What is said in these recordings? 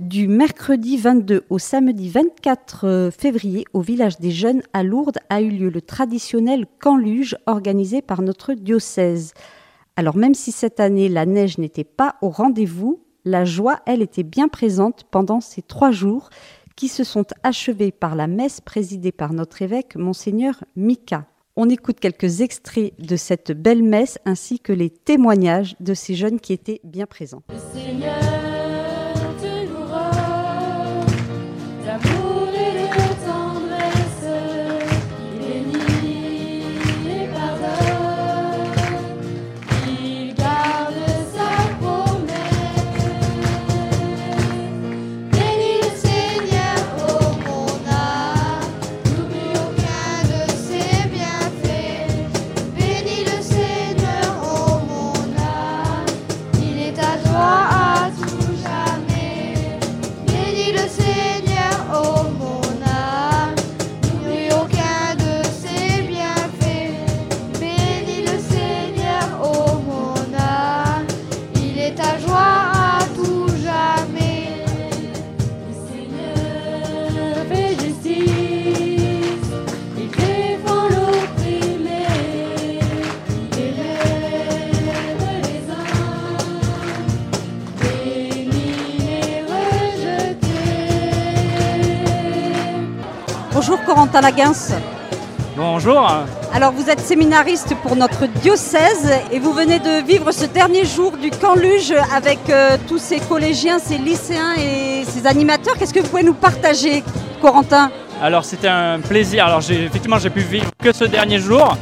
Du mercredi 22 au samedi 24 euh, février, au village des Jeunes à Lourdes, a eu lieu le traditionnel camp organisé par notre diocèse. Alors même si cette année la neige n'était pas au rendez-vous, la joie, elle, était bien présente pendant ces trois jours qui se sont achevés par la messe présidée par notre évêque, monseigneur Mika. On écoute quelques extraits de cette belle messe ainsi que les témoignages de ces jeunes qui étaient bien présents. Bonjour. Alors vous êtes séminariste pour notre diocèse et vous venez de vivre ce dernier jour du camp Luge avec euh, tous ces collégiens, ces lycéens et ces animateurs. Qu'est-ce que vous pouvez nous partager, Corentin? Alors c'était un plaisir. Alors effectivement j'ai pu vivre que ce dernier jour.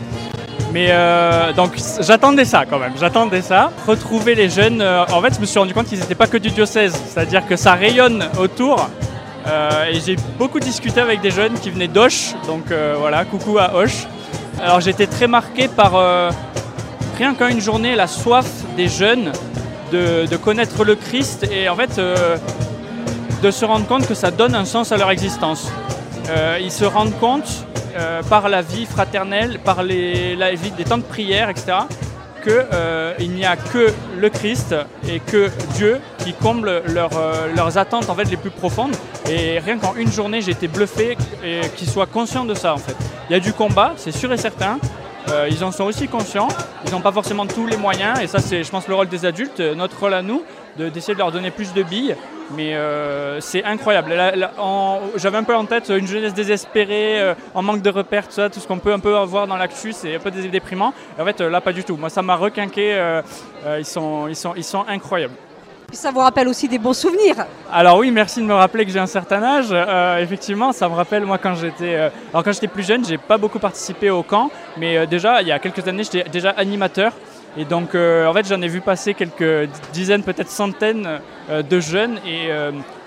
Mais euh, donc j'attendais ça quand même, j'attendais ça. Retrouver les jeunes, euh, en fait je me suis rendu compte qu'ils n'étaient pas que du diocèse, c'est-à-dire que ça rayonne autour. Euh, et j'ai beaucoup discuté avec des jeunes qui venaient d'Oche, donc euh, voilà, coucou à Hoche. Alors j'étais très marqué par euh, rien qu'en une journée la soif des jeunes de, connaître le Christ et en fait de se rendre compte que ça donne un sens à leur existence. ils se rendent compte par la vie fraternelle, par les, des temps de prière, etc., qu'il n'y a que le Christ et que Dieu qui comble leurs attentes en les plus profondes. Et rien qu'en une journée, j'ai été bluffé qu'ils soient conscients de ça en fait. Il y a du combat, c'est sûr et certain. Euh, ils en sont aussi conscients. Ils n'ont pas forcément tous les moyens. Et ça, c'est, je pense, le rôle des adultes, notre rôle à nous, d'essayer de leur donner plus de billes. Mais euh, c'est incroyable. j'avais un peu en tête une jeunesse désespérée, euh, en manque de repères, tout ça, tout ce qu'on peut un peu avoir dans l'actu, c'est un peu déprimant. Et en fait, là, pas du tout. Moi, ça m'a requinqué. ils, sont, ils, sont, ils sont incroyables ça vous rappelle aussi des bons souvenirs. Alors oui, merci de me rappeler que j'ai un certain âge. Euh, effectivement, ça me rappelle moi quand j'étais, euh, alors quand j'étais plus jeune, j'ai pas beaucoup participé au camp, mais euh, déjà il y a quelques années, j'étais déjà animateur. Et donc en fait, j'en ai vu passer quelques dizaines, peut-être centaines de jeunes et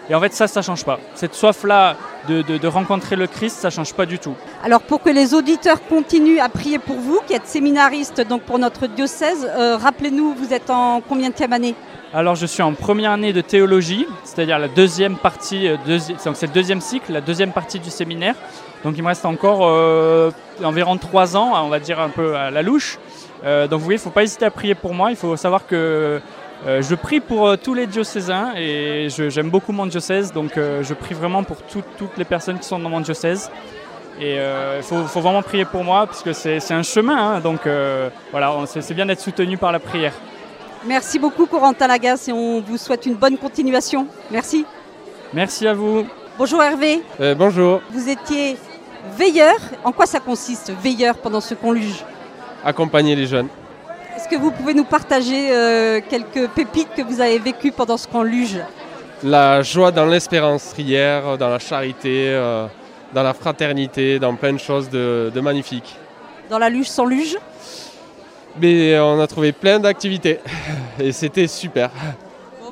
et en fait, ça, ça change pas. Cette soif-là de, de, rencontrer le Christ, ça change pas du tout. Alors, pour que les auditeurs continuent à prier pour vous, qui êtes séminariste donc pour notre diocèse, rappelez-nous, vous êtes en combien de année? Alors je suis en première année de théologie, c'est-à-dire la deuxième partie, euh, donc c'est le deuxième cycle, la deuxième partie du séminaire. Donc il me reste encore euh, environ trois ans, on va dire un peu à la louche. Euh, donc vous voyez, il ne faut pas hésiter à prier pour moi. Il faut savoir que je prie pour tous les diocésains et j'aime beaucoup mon diocèse, donc je prie vraiment pour toutes les personnes qui sont dans mon diocèse. Et il faut, vraiment prier pour moi, puisque c'est un chemin, hein. donc voilà, c'est bien d'être soutenu par la prière. Merci beaucoup Corentin Lagas et on vous souhaite une bonne continuation. Merci. Merci à vous. Bonjour Hervé. Euh, bonjour. Vous étiez veilleur. En quoi ça consiste, veilleur pendant ce conluge Accompagner les jeunes. Est-ce que vous pouvez nous partager euh, quelques pépites que vous avez vécues pendant ce conluge La joie dans l'espérance hier, dans la charité, euh, dans la fraternité, dans plein de choses de, de magnifiques. Dans la luge sans luge? Mais on a trouvé plein d'activités et c'était super.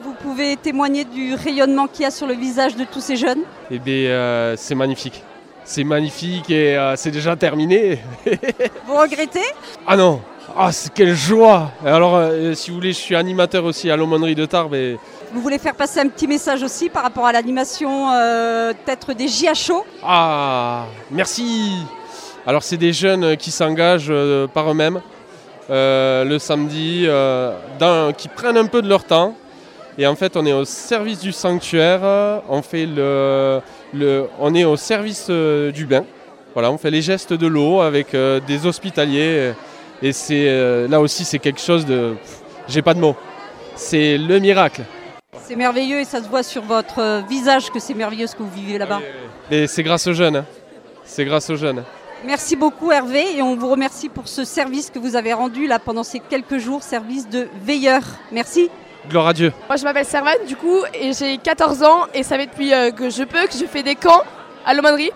Vous pouvez témoigner du rayonnement qu'il y a sur le visage de tous ces jeunes? Eh bien, euh, c'est magnifique. C'est magnifique et euh, c'est déjà terminé. vous regrettez? Ah non Ah, quelle joie Alors, euh, si vous voulez, je suis animateur aussi à l'aumônerie de Tarbes. Et... Vous voulez faire passer un petit message aussi par rapport à l'animation peut-être des JHO Ah, merci Alors, c'est des jeunes qui s'engagent par eux-mêmes. Euh, le samedi, euh, qui prennent un peu de leur temps Et en fait, on est au service du sanctuaire, on, fait le, le on est au service euh, du bain. Voilà, on fait les gestes de l'eau avec euh, des hospitaliers. Et c'est euh, là aussi, c'est quelque chose de. J'ai pas de mots. C'est le miracle. C'est merveilleux et ça se voit sur votre visage que c'est merveilleux ce que vous vivez là-bas. Et c'est grâce aux jeunes. hein. C'est grâce aux jeunes. Merci beaucoup Hervé et on vous remercie pour ce service que vous avez rendu là pendant ces quelques jours, service de veilleur. Merci. Gloire à Dieu. Moi, je m'appelle Servane, du coup, et j'ai 14 ans, et ça fait depuis euh, que je peux que je fais des camps à l'aumônerie.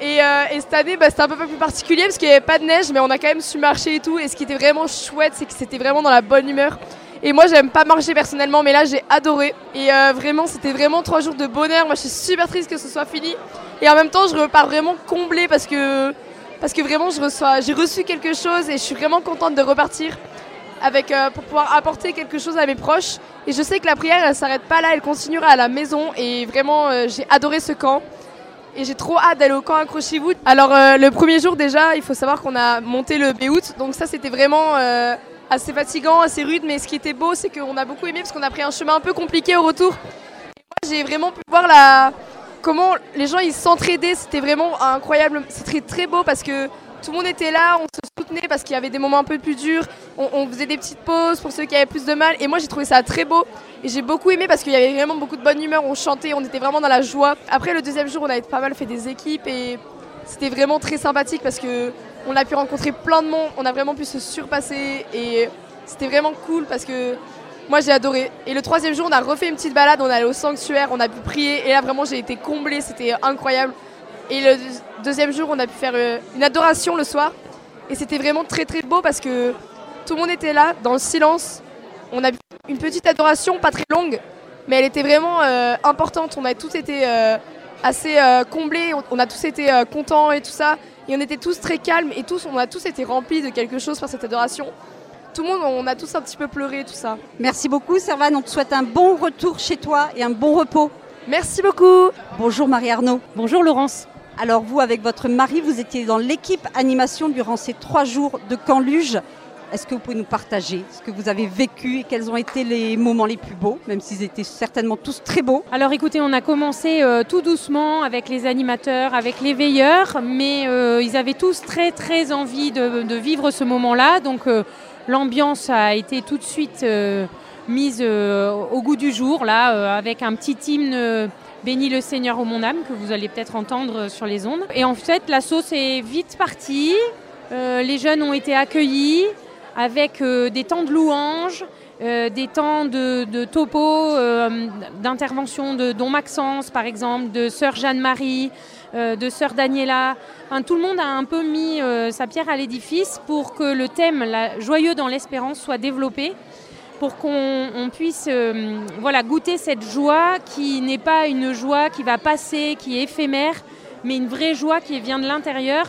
Et, euh, et cette année, bah, c'était un peu plus particulier parce qu'il n'y avait pas de neige, mais on a quand même su marcher et tout. Et ce qui était vraiment chouette, c'est que c'était vraiment dans la bonne humeur. Et moi, j'aime pas marcher personnellement, mais là, j'ai adoré. Et euh, vraiment, c'était vraiment trois jours de bonheur. Moi, je suis super triste que ce soit fini. Et en même temps, je repars vraiment comblée parce que, parce que vraiment, j'ai reçu quelque chose et je suis vraiment contente de repartir avec, euh, pour pouvoir apporter quelque chose à mes proches. Et je sais que la prière, elle s'arrête pas là, elle continuera à la maison. Et vraiment, euh, j'ai adoré ce camp. Et j'ai trop hâte d'aller au camp Accrochez-vous. Alors, euh, le premier jour, déjà, il faut savoir qu'on a monté le Béout. Donc, ça, c'était vraiment assez fatigant, assez rude. Mais ce qui était beau, c'est qu'on a beaucoup aimé parce qu'on a pris un chemin un peu compliqué au retour. J'ai vraiment pu voir la... comment les gens ils s'entraidaient. C'était vraiment incroyable. C'était très beau parce que tout le monde était là, on se soutenait parce qu'il y avait des moments un peu plus durs. On, faisait des petites pauses pour ceux qui avaient plus de mal. Et moi, j'ai trouvé ça très beau. Et j'ai beaucoup aimé parce qu'il y avait vraiment beaucoup de bonne humeur. On chantait, on était vraiment dans la joie. Après, le deuxième jour, on avait pas mal fait des équipes et c'était vraiment très sympathique parce que on a pu rencontrer plein de monde. On a vraiment pu se surpasser et c'était vraiment cool parce que moi, j'ai adoré. Et le troisième jour, on a refait une petite balade. On est allé au sanctuaire, on a pu prier. Et là, vraiment, j'ai été comblée. C'était incroyable. Et le deuxième jour, on a pu faire euh, une adoration le soir. Et c'était vraiment très très beau parce que tout le monde était là, dans le silence. On a eu une petite adoration, pas très longue, mais elle était vraiment euh, importante. On a tous été euh, assez euh, comblés, on, on a tous été euh, contents et tout ça. Et on était tous très calmes et tous, on a tous été remplis de quelque chose par cette adoration. Tout le monde, on a tous un petit peu pleuré, tout ça. Merci beaucoup Servane, on te souhaite un bon retour chez toi et un bon repos. Merci beaucoup. Bonjour Marie-Arnaud. Bonjour Laurence. Alors vous, avec votre mari, vous étiez dans l'équipe animation durant ces trois jours de Camp Luge. Est-ce que vous pouvez nous partager ce que vous avez vécu et quels ont été les moments les plus beaux, même s'ils étaient certainement tous très beaux? Alors écoutez, on a commencé euh, tout doucement avec les animateurs, avec les veilleurs, mais euh, ils avaient tous très très envie de, vivre ce moment-là. Donc euh, l'ambiance a été tout de suite mise au goût du jour, là, avec un petit hymne. Bénis le Seigneur au mon âme, que vous allez peut-être entendre sur les ondes. Et en fait, la sauce est vite partie. Euh, les jeunes ont été accueillis avec euh, des temps de louanges, euh, des temps de, topo, d'intervention de Don Maxence, par exemple, de Sœur Jeanne-Marie, de Sœur Daniela. Tout le monde a un peu mis sa pierre à l'édifice pour que le thème Joyeux dans l'espérance soit développé pour qu'on on puisse euh, voilà, goûter cette joie qui n'est pas une joie qui va passer, qui est éphémère, mais une vraie joie qui vient de l'intérieur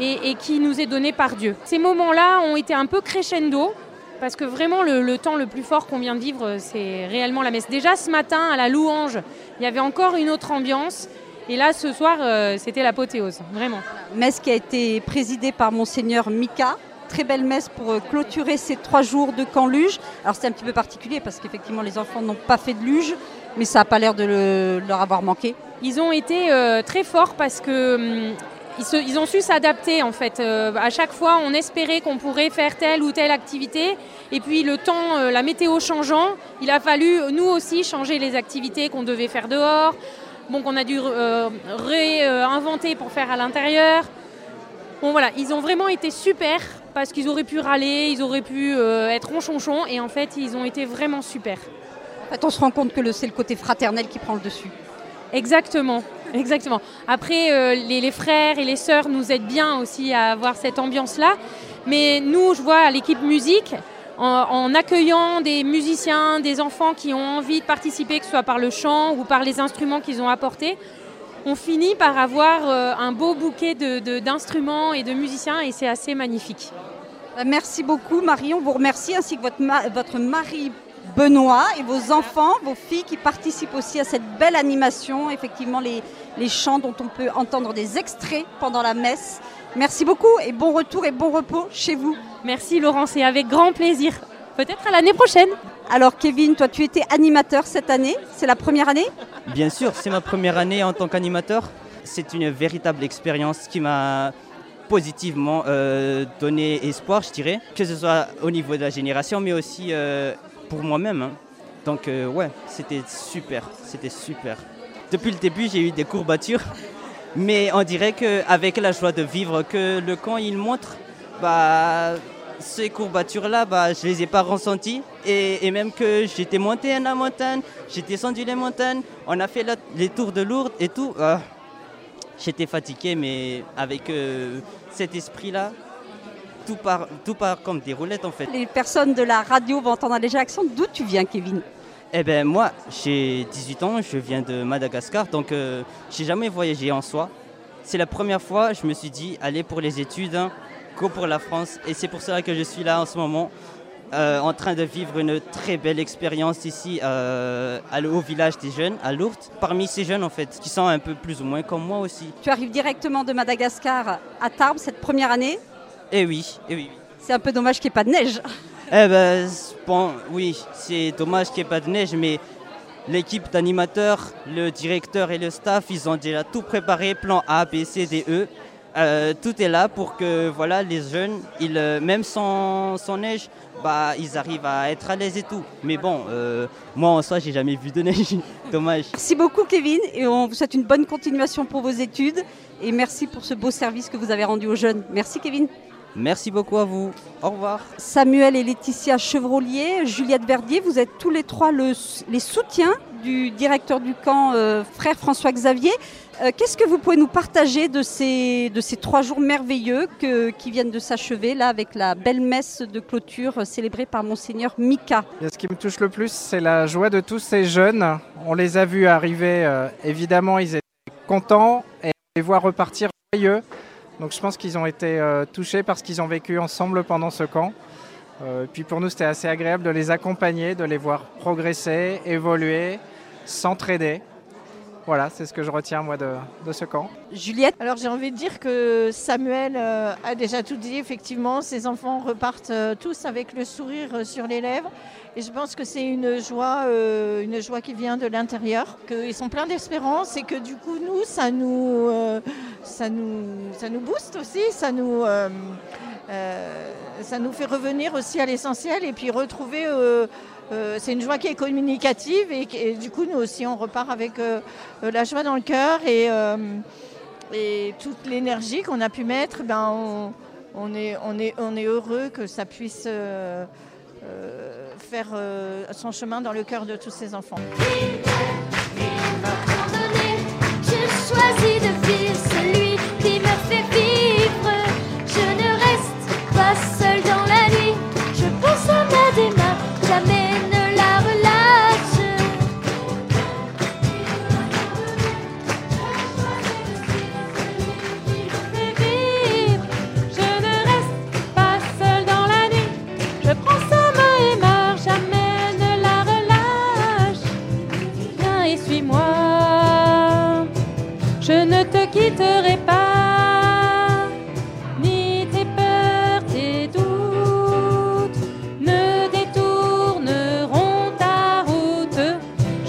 et, qui nous est donnée par Dieu. Ces moments-là ont été un peu crescendo, parce que vraiment le, temps le plus fort qu'on vient de vivre, c'est réellement la messe. Déjà ce matin, à la louange, il y avait encore une autre ambiance, et là ce soir, euh, c'était l'apothéose, vraiment. Messe qui a été présidée par Monseigneur Mika. Très belle messe pour euh, clôturer ces trois jours de camp luge. Alors c'est un petit peu particulier parce qu'effectivement les enfants n'ont pas fait de luge, mais ça n'a pas l'air de le- leur avoir manqué. Ils ont été euh, très forts parce que hum, ils, ont su s'adapter en fait. Euh, à chaque fois, on espérait qu'on pourrait faire telle ou telle activité, et puis le temps, euh, la météo changeant, il a fallu nous aussi changer les activités qu'on devait faire dehors, bon qu'on a dû réinventer pour faire à l'intérieur. Bon voilà, ils ont vraiment été super parce qu'ils auraient pu râler, ils auraient pu euh, être ronchonchons, et en fait, ils ont été vraiment super. En fait, on se rend compte que c'est le côté fraternel qui prend le dessus. Exactement, exactement. Après, euh, les, les frères et les sœurs nous aident bien aussi à avoir cette ambiance-là. Mais nous, je vois à l'équipe musique, en, en accueillant des musiciens, des enfants qui ont envie de participer, que ce soit par le chant ou par les instruments qu'ils ont apportés, on finit par avoir euh, un beau bouquet de- de- d'instruments et de musiciens et c'est assez magnifique. Euh, Merci beaucoup Marie, on vous remercie ainsi que votre, ma- votre mari Benoît et vos enfants, vos filles qui participent aussi à cette belle animation, effectivement les, les chants dont on peut entendre des extraits pendant la messe. Merci beaucoup et bon retour et bon repos chez vous. Merci Laurence et avec grand plaisir. peut-être à l'année prochaine. Alors Kevin, toi tu étais animateur cette année, c'est la première année? Bien sûr, c'est ma première année en tant qu'animateur. C'est une véritable expérience qui m'a positivement euh, donné espoir, je dirais, que ce soit au niveau de la génération, mais aussi euh, pour moi-même. hein. Donc euh, ouais, c'était super, c'était super. Depuis le début, j'ai eu des courbatures, mais on dirait qu'avec la joie de vivre que le camp il montre, bah ces courbatures-là, bah, je les ai pas ressenties. Et, et même que j'étais monté à la montagne, j'ai descendu les montagnes, on a fait les tours de Lourdes et tout. ah, J'étais fatigué, mais avec euh, cet esprit-là, tout part, tout part comme des roulettes en fait. Les personnes de la radio vont entendre un léger accent. D'où tu viens Kevin? Eh ben moi, j'ai 18 ans, je viens de Madagascar, donc euh, j'ai jamais voyagé en soi. C'est la première fois, je me suis dit, allez pour les études, hein, go pour la France, et c'est pour cela que je suis là en ce moment, euh, en train de vivre une très belle expérience ici euh, au village des jeunes, à Lourdes. Parmi ces jeunes en fait, qui sont un peu plus ou moins comme moi aussi. Tu arrives directement de Madagascar à Tarbes cette première année? Eh oui, eh oui. C'est un peu dommage qu'il n'y ait pas de neige. Eh ben, bon, oui, c'est dommage qu'il n'y ait pas de neige, mais l'équipe d'animateurs, le directeur et le staff, ils ont déjà tout préparé, plan A, B, C, D, E. Euh, tout est là pour que voilà, les jeunes, ils, euh, même sans, sans neige, bah, ils arrivent à être à l'aise et tout. Mais bon, euh, moi en soi, j'ai jamais vu de neige. Dommage. Merci beaucoup Kevin et on vous souhaite une bonne continuation pour vos études et merci pour ce beau service que vous avez rendu aux jeunes. Merci Kevin. Merci beaucoup à vous. Au revoir. Samuel et Laetitia Chevrolier, Juliette Verdier, vous êtes tous les trois le- les soutiens du directeur du camp, euh, frère François Xavier. Euh, Qu'est-ce que vous pouvez nous partager de ces, trois jours merveilleux qui viennent de s'achever là avec la belle messe de clôture célébrée par Monseigneur Mika? Ce qui me touche le plus, c'est la joie de tous ces jeunes. On les a vus arriver, euh, évidemment, ils étaient contents et on les voit repartir joyeux. Donc je pense qu'ils ont été euh, touchés parce qu'ils ont vécu ensemble pendant ce camp. Puis pour nous, c'était assez agréable de les accompagner, de les voir progresser, évoluer, s'entraider. Voilà, c'est ce que je retiens moi de, de ce camp. Juliette, Alors j'ai envie de dire que Samuel euh, a déjà tout dit. Effectivement, ses enfants repartent euh, tous avec le sourire euh, sur les lèvres. Et je pense que c'est une joie, euh, une joie qui vient de l'intérieur. Qu'ils sont pleins d'espérance et que du coup, nous, ça nous, euh, ça nous, ça nous booste aussi. Ça nous, euh, euh, ça nous fait revenir aussi à l'essentiel et puis retrouver. Euh, c'est une joie qui est communicative et, du coup, nous aussi, on repart avec euh, euh, la joie dans le cœur et. toute l'énergie qu'on a pu mettre, ben on, est, heureux que ça puisse faire son chemin dans le cœur de tous ces enfants.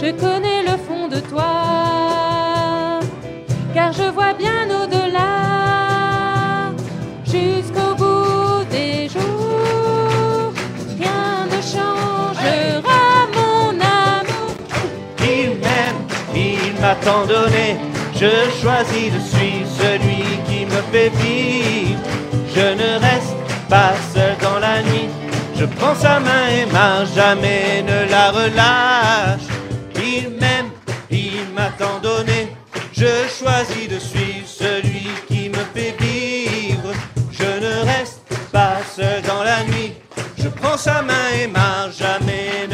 Je connais le fond de toi car je vois bien au-delà, jusqu'au bout des jours. Rien ne changera mon amour. Il m'aime, il m'a tant donné. Je choisis de suivre celui qui me fait vivre. Je ne reste pas seul dans la nuit. Je prends sa main et marche, jamais ne la relâche je choisis de suivre celui qui me fait vivre. Je ne reste pas seul dans la nuit, je prends sa main et marche jamais